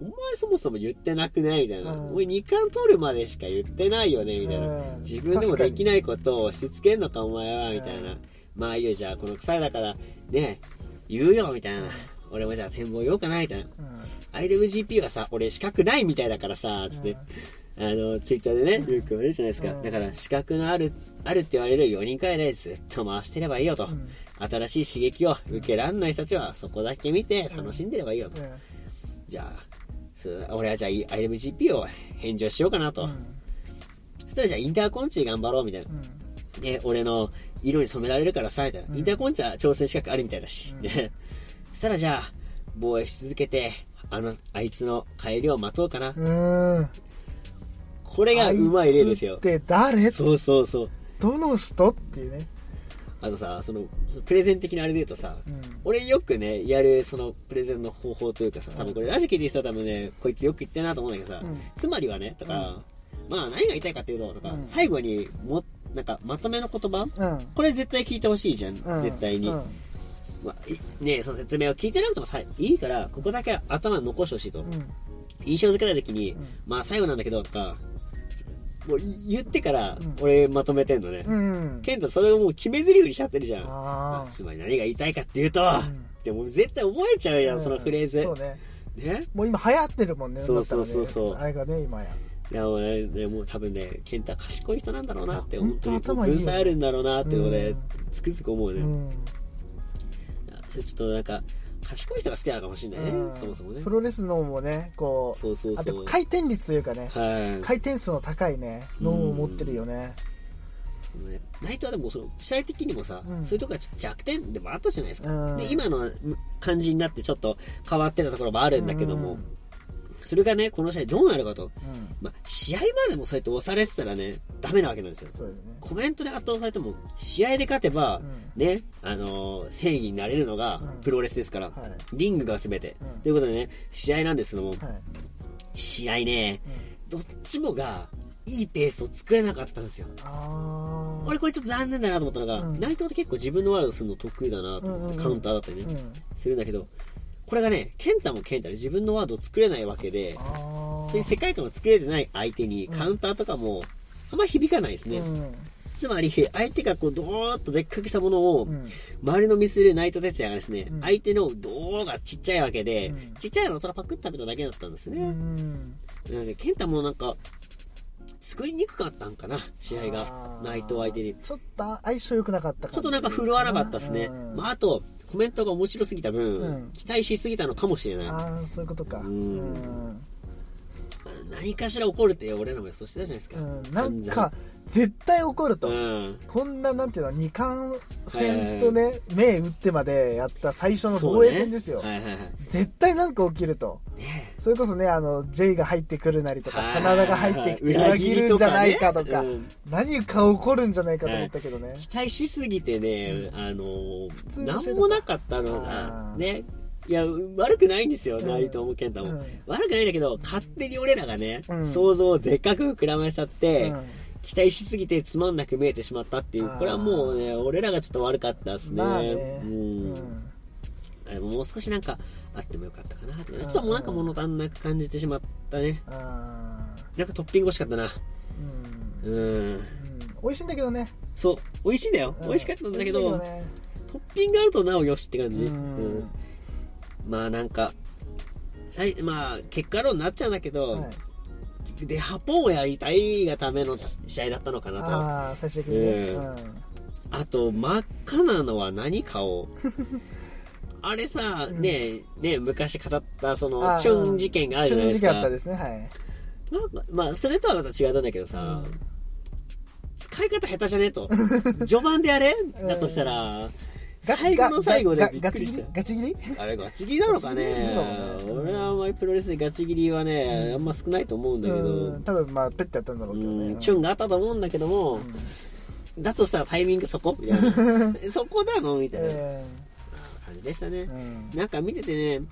お前そもそも言ってなくね？みたいな。うんお前二冠取るまでしか言ってないよね？みたいなうん。自分でもできないことを押し付けんのか、お前は？みたいな。まあいいよ、じゃあ、この草だから、ね、言うよ、みたいな。俺もじゃあ展望言おうかな、みたいな。IWGP はさ、俺資格ない？みたいだからさ、つって。あの、ツイッターでね、よく言われるじゃないですか。だから、資格のある、あるって言われる4人くらいでずっと回してればいいよと。新しい刺激を受けらんない人たちはそこだけ見て楽しんでればいいよと。うんじゃあ、す俺はじゃあ IWGP を返上しようかなと。そしたらじゃあインターコンチ頑張ろうみたいな。で、俺の色に染められるからさ、みたいな。インターコンチは挑戦資格あるみたいだし。ねそしたらじゃあ、防衛し続けて、あの、あいつの帰りを待とうかな。これがうまい例ですよあいつっ。て誰？そうそうそう。どの人？っていうねあとさ、その、そのプレゼン的なあれで言うとさ、ん俺よくね、やるそのプレゼンの方法というかさ、多分これラジオ聞いてる人は多分ね、こいつよく言ってるなと思うんだけどさ、つまりはね、とか、まあ何が言いたいかっていうと、とか、最後にも、なんか、まとめの言葉？うん。これ絶対聞いてほしいじゃん。うん絶対に。うんまあ、いねその説明を聞いてなくてもさ、いいから、ここだけ頭に残してほしいと。印象づけた時に、まあ最後なんだけど、とか、もう言ってから、俺まとめてんのね。ケンタそれをもう決め台詞にしちゃってるじゃん。あつまり何が言いたいかっていうと、でも絶対覚えちゃうやん、あ。そのフレーズ。そうね。ね？もう今流行ってるもんね。そうそうそうそうあれがね、今や。いや、もうね、ねもう多分ね、ケンタ賢い人なんだろうなって、本当に文才あるんだろうなって、俺うん、つくづく思うね。うん。それちょっとなんか、賢い人が好きなのかもしれないね、うんそもそもねプ。ロレスのもね、こう、そうそうそうあと回転率というかね、はい。回転数の高いね、脳を持ってるよね。ねナイトはでもその、試合的にもさ、うんそういうとこがちょっと弱点でもあったじゃないですか。うんで、今の感じになってちょっと変わってたところもあるんだけども、うんそれがね、この試合どうなるかと。うん。まあ、試合までもそうやって押されてたらね、ダメなわけなんですよ。そうですね。コメントで圧倒されても、試合で勝てば、ね、あのー正義になれるのがうんプロレスですから、はいリングが全て、うんということでね、試合なんですけども、はい。試合ね、どっちもが、いいペースを作れなかったんですよ。俺これちょっと残念だなと思ったのが、うん内藤って結構自分のワードするの得意だなと思って、カウンターだったりね、うん。するんだけど、これがね、ケンタもケンタで自分のワードを作れないわけで。そういう世界観を作れてない相手にカウンターとかもあんま響かないですね。うん。つまり、相手がこう、ドーッとでっかくしたものを、ん周りの見せる内藤哲也がですね、ん相手の胴がちっちゃいわけで、うんちっちゃいのをただパクッと食べただけだったんですうね。ん。なので、ケンタもなんか、作りにくかったんかな、試合が内藤相手に。ちょっと相性良くなかった感じちょっとなんか振るわなかったですね。うんまあ、あと、コメントが面白すぎた分、うん期待しすぎたのかもしれない。ああ、そういうことか。うんん。何かしら起こるって俺らも予想してたじゃないですか。うん。なん散か、絶対怒ると。々うん。こんな、なんていうの、二冠戦とね、目打ってまでやった最初の防衛戦ですよ。ねはいはいはい。絶対なんか起きると。それこそね、あの、J が入ってくるなりとか、はい真田が入ってきて裏裏切るんじゃないかとかねうん、何か起こるんじゃないかと思ったけどね。期待しすぎてね、あのー、通にしてたなんもなかったのあが、ーね、いや、悪くないんですよ、ん。内藤も健太も、うん。悪くないんだけど、勝手に俺らがね、うん。想像をでっかく膨らましちゃって、うん。期待しすぎてつまんなく見えてしまったっていう、これはもうね、俺らがちょっと悪かったですね。まあね。うん。うん。あれもう少しなんか、あってもよかったかなとか、ちょっともうなんか物足んなく感じてしまったね。あなんかトッピング欲しかったな。ーうん。美味しいんだけどね。そう、美味しいんだよ。うん。美味しかったんだけど、トッピングあるとなおよしって感じ。まあなんか、さいまあ結果論になっちゃうんだけど、はいで、ハポンをやりたいがための試合だったのかなと。あああ、最終的にね。うんうんと、真っ赤なのは何かを。あれさ、ねね昔語ったその、チュン事件があるじゃないですか。チュン事件あったですね、はい。なんかまあ、それとはまた違ったんだけどさ、使い方下手じゃねえと。序盤でやれ？だとしたら、最後の最後でガチ切りくりした。ガチあれガチ切りなのかね。俺はあんまりプロレスでガチ切りはね、あんま少ないと思うんだけど、うん多分まあ、ペッてやったんだろうけどね。うんチュンがあったと思うんだけども、だとしたらタイミングそこ？みたいな。そこなの？みたいな。え感じでしたね。ん。なんか見ててね、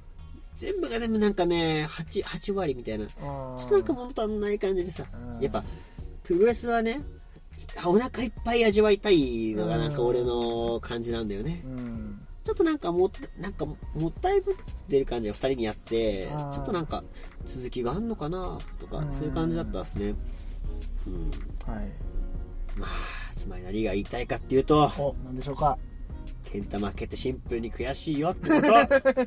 全部が全部なんかね、8、8割みたいな。ちょっとなんか物足んない感じでさ。う、ん。やっぱ、プロレスはね、お腹いっぱい味わいたいのがなんか俺の感じなんだよねー。うん。ちょっとなんかもなんかもったいぶってる感じが二人にあってちょっとなんか続きがあんのかなとかう、んそういう感じだったですね。うん。はい。まあ、つまり何が言いたいかっていうと、お、なんでしょうか。ケンタ負けてシンプルに悔しいよってこと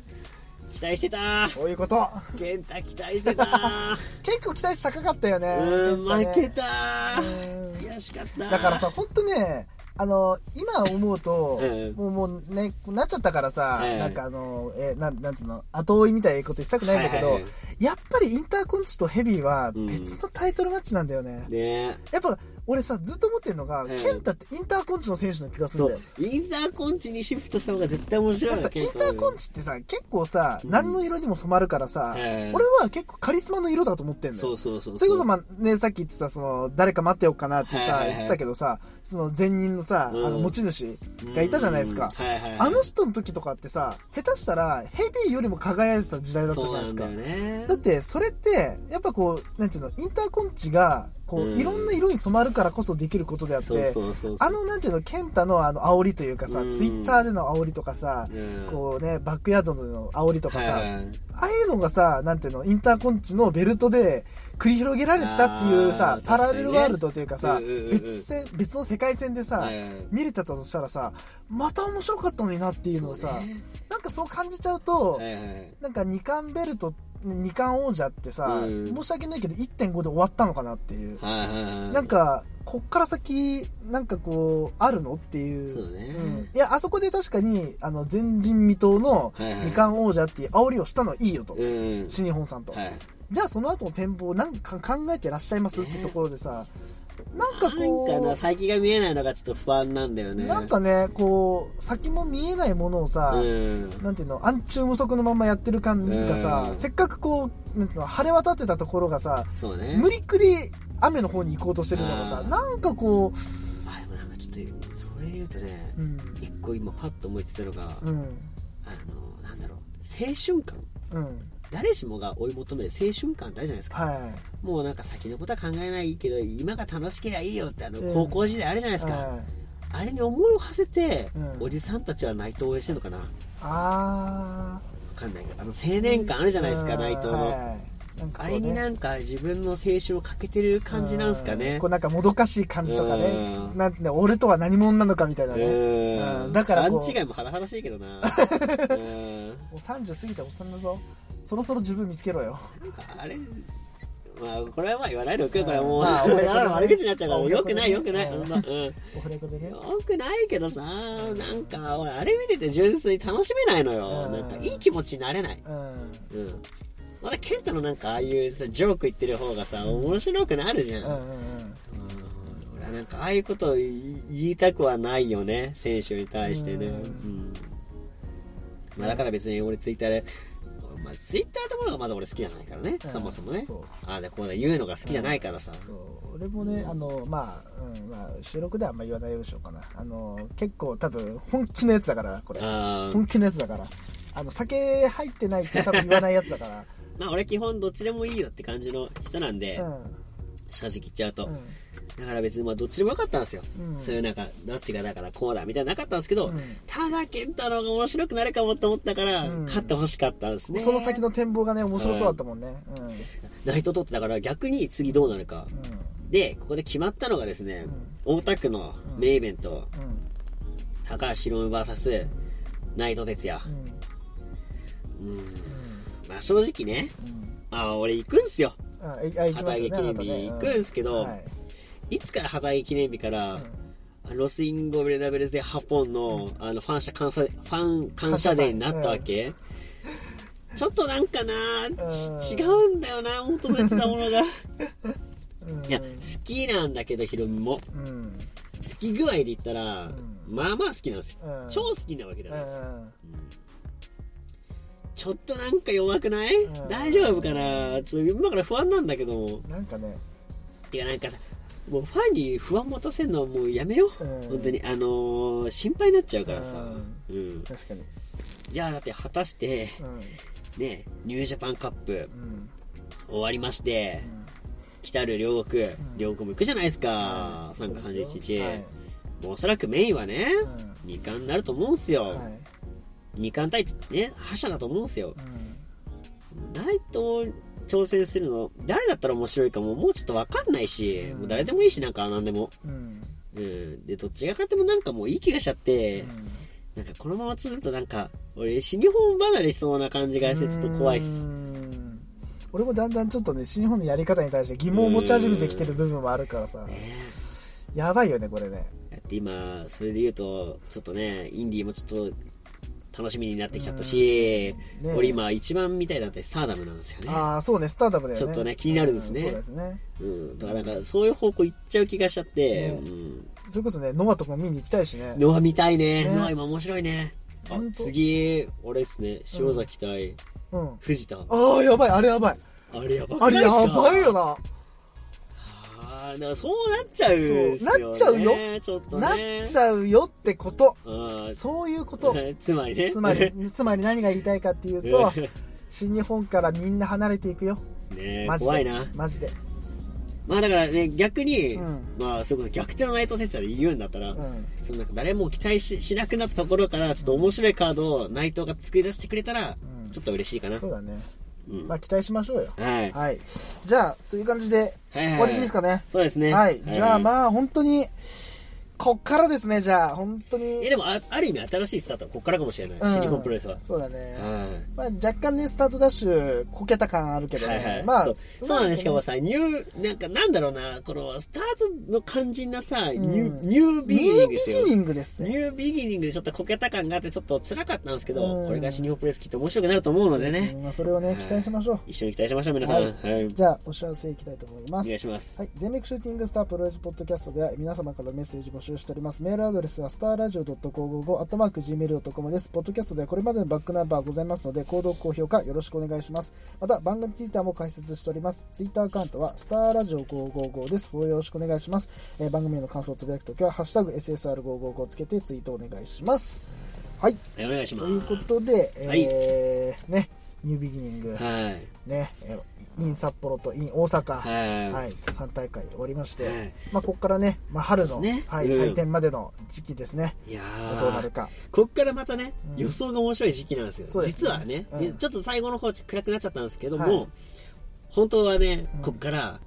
期待してた。こういうこと。ケンタ期待してた。結構期待値高かったよね。うん、負けた。悔しかった。だからさ、ほんとね、あの、今思うと うん、もう、もうね、なっちゃったからさ、うん。なんかあの、え、なん、なんつうの、後追いみたいなことしたくないんだけどはいはいはい、やっぱりインターコンチとヘビーは別のタイトルマッチなんだよね。ね。やっぱ、俺さ、ずっと思ってんのが、んケンタってインターコンチの選手の気がするんそだうよ。。インターコンチにシフトした方が絶対面白いだってさ、インターコンチ。チってさ、結構さ、何の色にも染まるからさ、うん俺は結構カリスマの色だと思ってんだよ。そうそうそう。それこそまあね、さっき言ってた、その、誰か待ってようかなってさ、はいはいはい言ってたけどさ、その前任のさ、うんあの、持ち主がいたじゃないですか。うんはいはいはいあの人の時とかってさ、下手したらヘビーよりも輝いてた時代だったじゃないですか。だよねだって、それって、やっぱこう、なんていうの、インターコンチが、こう、うん。いろんな色に染まるからこそできることであって、あの、なんていうの、ケンタのあの、煽りというかさ、うん。ツイッターでの煽りとかさ、うんこうね、バックヤードでの煽りとかさ、はいああいうのがさ、なんていうの、インターコンチのベルトで繰り広げられてたっていうさあ、ーパラレルワールドというかさ、別線、別の世界線でさ、見れてたとしたらさ、また面白かったのになっていうのをさ、ね。なんかそう感じちゃうと、なんか二冠ベルト、二冠王者ってさ、うん申し訳ないけど1.5で終わったのかなっていう。はいはいはいなんか、こっから先、なんかこう、あるのっていう。そうねんいや、あそこで確かに、あの、前人未到のはいはい二冠王者っていう煽りをしたのはいいよと。うん新日本さんと。はいじゃあその後の展望なんか考えてらっしゃいますってところでさ、なんかこなんかなう、先が見えないのがちょっと不安なんだよねなんかね、こう、先も見えないものをさ、うん。なんていうの、暗中無足のままやってる感がさ、うん。せっかくこう、なんていうの、晴れ渡ってたところがさ、そうね。無理くり雨の方に行こうとしてるのがさ、うん。なんかこあでもなんかちょっとそれ言うとねう、うん、一個今パッと思いついたのが、うん、あのなんだろう青春感。うん、誰しもが追い求める青春感ってあるじゃないですか、はい。もうなんか先のことは考えないけど今が楽しけりゃいいよってあのうん。高校時代あるじゃないですか、はい。あれに思いを馳せて、うん。おじさんたちは内藤を応援してるのかな。わあかんない。けどあの青年感あるじゃないですか、うん。内藤の、はい。ね。あれになんか自分の青春をかけてる感じなんですかね。こうなんかもどかしい感じとかね。うん。なんてね、俺とは何者なのかみたいなね。だからこう、勘違いも甚だしいけどな。うん。もう30過ぎたおっさんだぞ。そろそろ自分見つけろよ。なんかあれまあこれはまあ言わないでおくよこれはもう、まあ 俺らの悪口になっちゃうからおよくないよおくない、うん。よくないけどさ、なんか、俺、あれ見てて純粋に楽しめないのよ。うんなんか、いい気持ちになれない。うん。うん。まだ、ケンタのなんか、ああいうさ、ジョーク言ってる方がさ、面白くなるじゃん。うんうんうんうん。俺はなんか、ああいうことを言いたくはないよね、選手に対してね。ううんん。まあ、だから別に俺、ツイッターで、まあ、ツイッターってものがまず俺好きじゃないからね、うんそもそもね。ああでこうだ言うのが好きじゃないからさ。そう。俺もね、あのまあ、うんまあ、収録ではあんま言わないようにしようかな。あの結構多分本気のやつだからこれ。本気のやつだから。あの酒入ってないって多分言わないやつだから。まあ、俺基本どっちでもいいよって感じの人なんで、うん正直言っちゃうと。うん。だから別にまあどっちでもよかったんですよ。うん。そういうなんか、どっちがだからこうだみたいなのなかったんですけど、うん。ただ健太郎が面白くなるかもと思ったから、うん。勝ってほしかったんですね。その先の展望がね面白そうだったもんね。ナイト取ってだから逆に次どうなるか。うん。うんで、ここで決まったのがですね、大田区のメイベント、高橋宏夢 VS 内藤哲也。うん。うん。まあ正直ね、あ俺行くんすよ。旗揚げ記念日行くんすけどはい。いつから旗揚げ記念日から、ロスインゴベルダベルゼハポンの、あの、ファン社感謝、ファン感謝デーになったわけ、ちょっとなんかな、ち違うんだよな、求めてたものが。うん。いや、好きなんだけど、ヒロミも。うん。好き具合で言ったら、まあまあ好きなんですよ。うん。超好きなわけじゃうないです。んちょっとなんか弱くない、ん大丈夫かな？ちょっと今から不安なんだけども。なんかねいや、なんかさ、もうファンに不安持たせるのはもうやめよう。うん本当に。あのー心配になっちゃうからさ。うん。確かにじゃあだって果たして、うんね、ニュージャパンカップうん終わりまして、来たる両国、両国も行くじゃないですか。3月31日。はいもうおそらくメインはね、う二冠になると思うんすよ。はい二冠対ね、覇者だと思うんすよ。うんナイト挑戦するの、誰だったら面白いかももうちょっとわかんないし、もう誰でもいいし、なんかなんでも。うんうん。で、どっちが勝ってもなんかもういい気がしちゃって、なんかこのまま続くとなんか、俺、新日本離れしそうな感じがして、ちょっと怖いっうす。ん俺もだんだんちょっとね新日本のやり方に対して疑問を持ち始めてきてる部分もあるからさねやばいよねこれねだって今、それで言うと、ちょっとね、インディーもちょっと楽しみになってきちゃったし、ね俺今一番見たいなってスターダムなんですよね。ああそうねスターダムだよね。ちょっとね気になるんですね。うそうですね。うん。だからなんか、そういう方向行っちゃう気がしちゃって、ねうん。それこそねノアとかも見に行きたいしね。ノア見たいね。ね。ノア今面白いね。あ次、俺っすね、塩崎対うん。藤田。ああやばいあれやばい。あれやばくなあれやばいよなあからそうなっちゃうね。そうなっちゃうよちょっとなっね。ちゃうよってことうんそういうこと つまりね。つまりつまり何が言いたいかっていうと新日本からみんな離れていくよねマジで怖いな。マジでまあだからね、逆に、うんまあ、それこそ逆転の内藤哲也で言うんだったら、んそのなんか誰も期待ししなくなったところから、ちょっと面白いカードを内藤が作り出してくれたら、ちょっと嬉しいかな。そうだね。うんまあ期待しましょうよ。はいはい。じゃあ、という感じで、はいはいはい終わりでいいですかね。そうですね。はい。じゃあまあ、本当に、こっからですね、じゃあ、本当に。え、でもあ、ある意味新しいスタートはここからかもしれない。うん新日本プロレスは。そうだね。はまあ、若干ね、スタートダッシュ、こけた感あるけい。どね。はいはい。まあ、そうそうだね。しかもさ、ニュー、なんかなんだろうな、この、スタートの肝心なさ、ニュー、ニュービギニングですよ。ニュービギニングですニュービギニングでちょっとこけた感があってちょっと辛かったんですけど、うんこれが新日本プロレスきっと面白くなると思うのでね。まあ、それをね、期待しましょう。一緒に期待しましょう、皆さん。ははいい。じゃあ、お知らせいきたいと思います。お願いします。はい。全力シューティングスタープロレスポッドキャストでは皆様からメッセージ募集しております。メールアドレスはスターラジオ .555 アットマーク Gmail.com です。ポッドキャストではこれまでのバックナンバーございますので、購読高評価よろしくお願いします。また、番組ツイッターも開設しております。ツイッターアカウントはスターラジオ555です。よろしくお願いします。えー番組への感想をつぶやくときは、ハッシュタグ SSR555 をつけてツイートお願いします。はい。はい、お願いしまというこす。とで、えーね、ニュービギニング。はい。ね、えイン札幌とイン大阪、はいはい、3大会終わりまして、はいまあ、ここからね、まあ、春の、ねはい、うん祭典までの時期ですね。いやどうなるか。こっからまたね、予想が面白い時期なんですよ。実はね、うんちょっと最後の方暗くなっちゃったんですけども、はい本当はね、こっから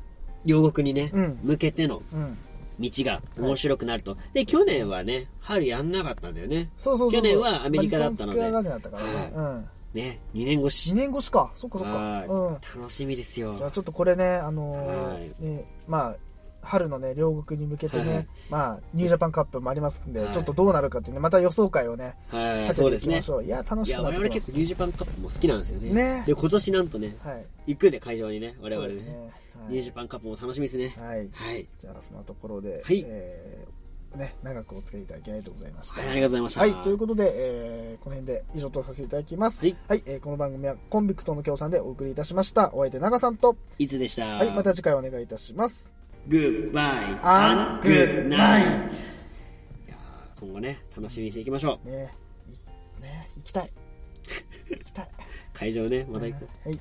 両国にね、うん向けてのうん。道が面白くなると。で、去年はね、春やんなかったんだよね。そうそう。去年はアメリカだったので。マディソンスクエアガーデンだったからね。うん。ね、2年越し2。年越しか。そっかそっはいか。うん。楽しみですよ。じゃあちょっとこれね、あのーはいね、まあ、春のね、両国に向けてね、はいまあ、ニュージャパンカップもありますんで、はいちょっとどうなるかってね、また予想会をね、はい、そうですね。いきましょう。いや、楽いや、しくなってきます。我々結構ニュージャパンカップも好きなんですよね。ねで、今年なんとね、はい。行くんで会場にね、我々ね。ニュージャパンカップも楽しみですね。はい。はい。じゃあ、そのところで、はいえーね、長くお付き合いいただきありがとうございました。はいありがとうございましたはい、ということで、えーこの辺で以上とさせていただきます。はいえーこの番組はコンビクトの協賛でお送りいたしました。お相手長さんと、いつでした？はい、また次回お願いいたします。Goodbye And good night. いやー今後ね、楽しみにしていきましょう。ねいね行きたい。行きたい。会場ね、また行く。はい。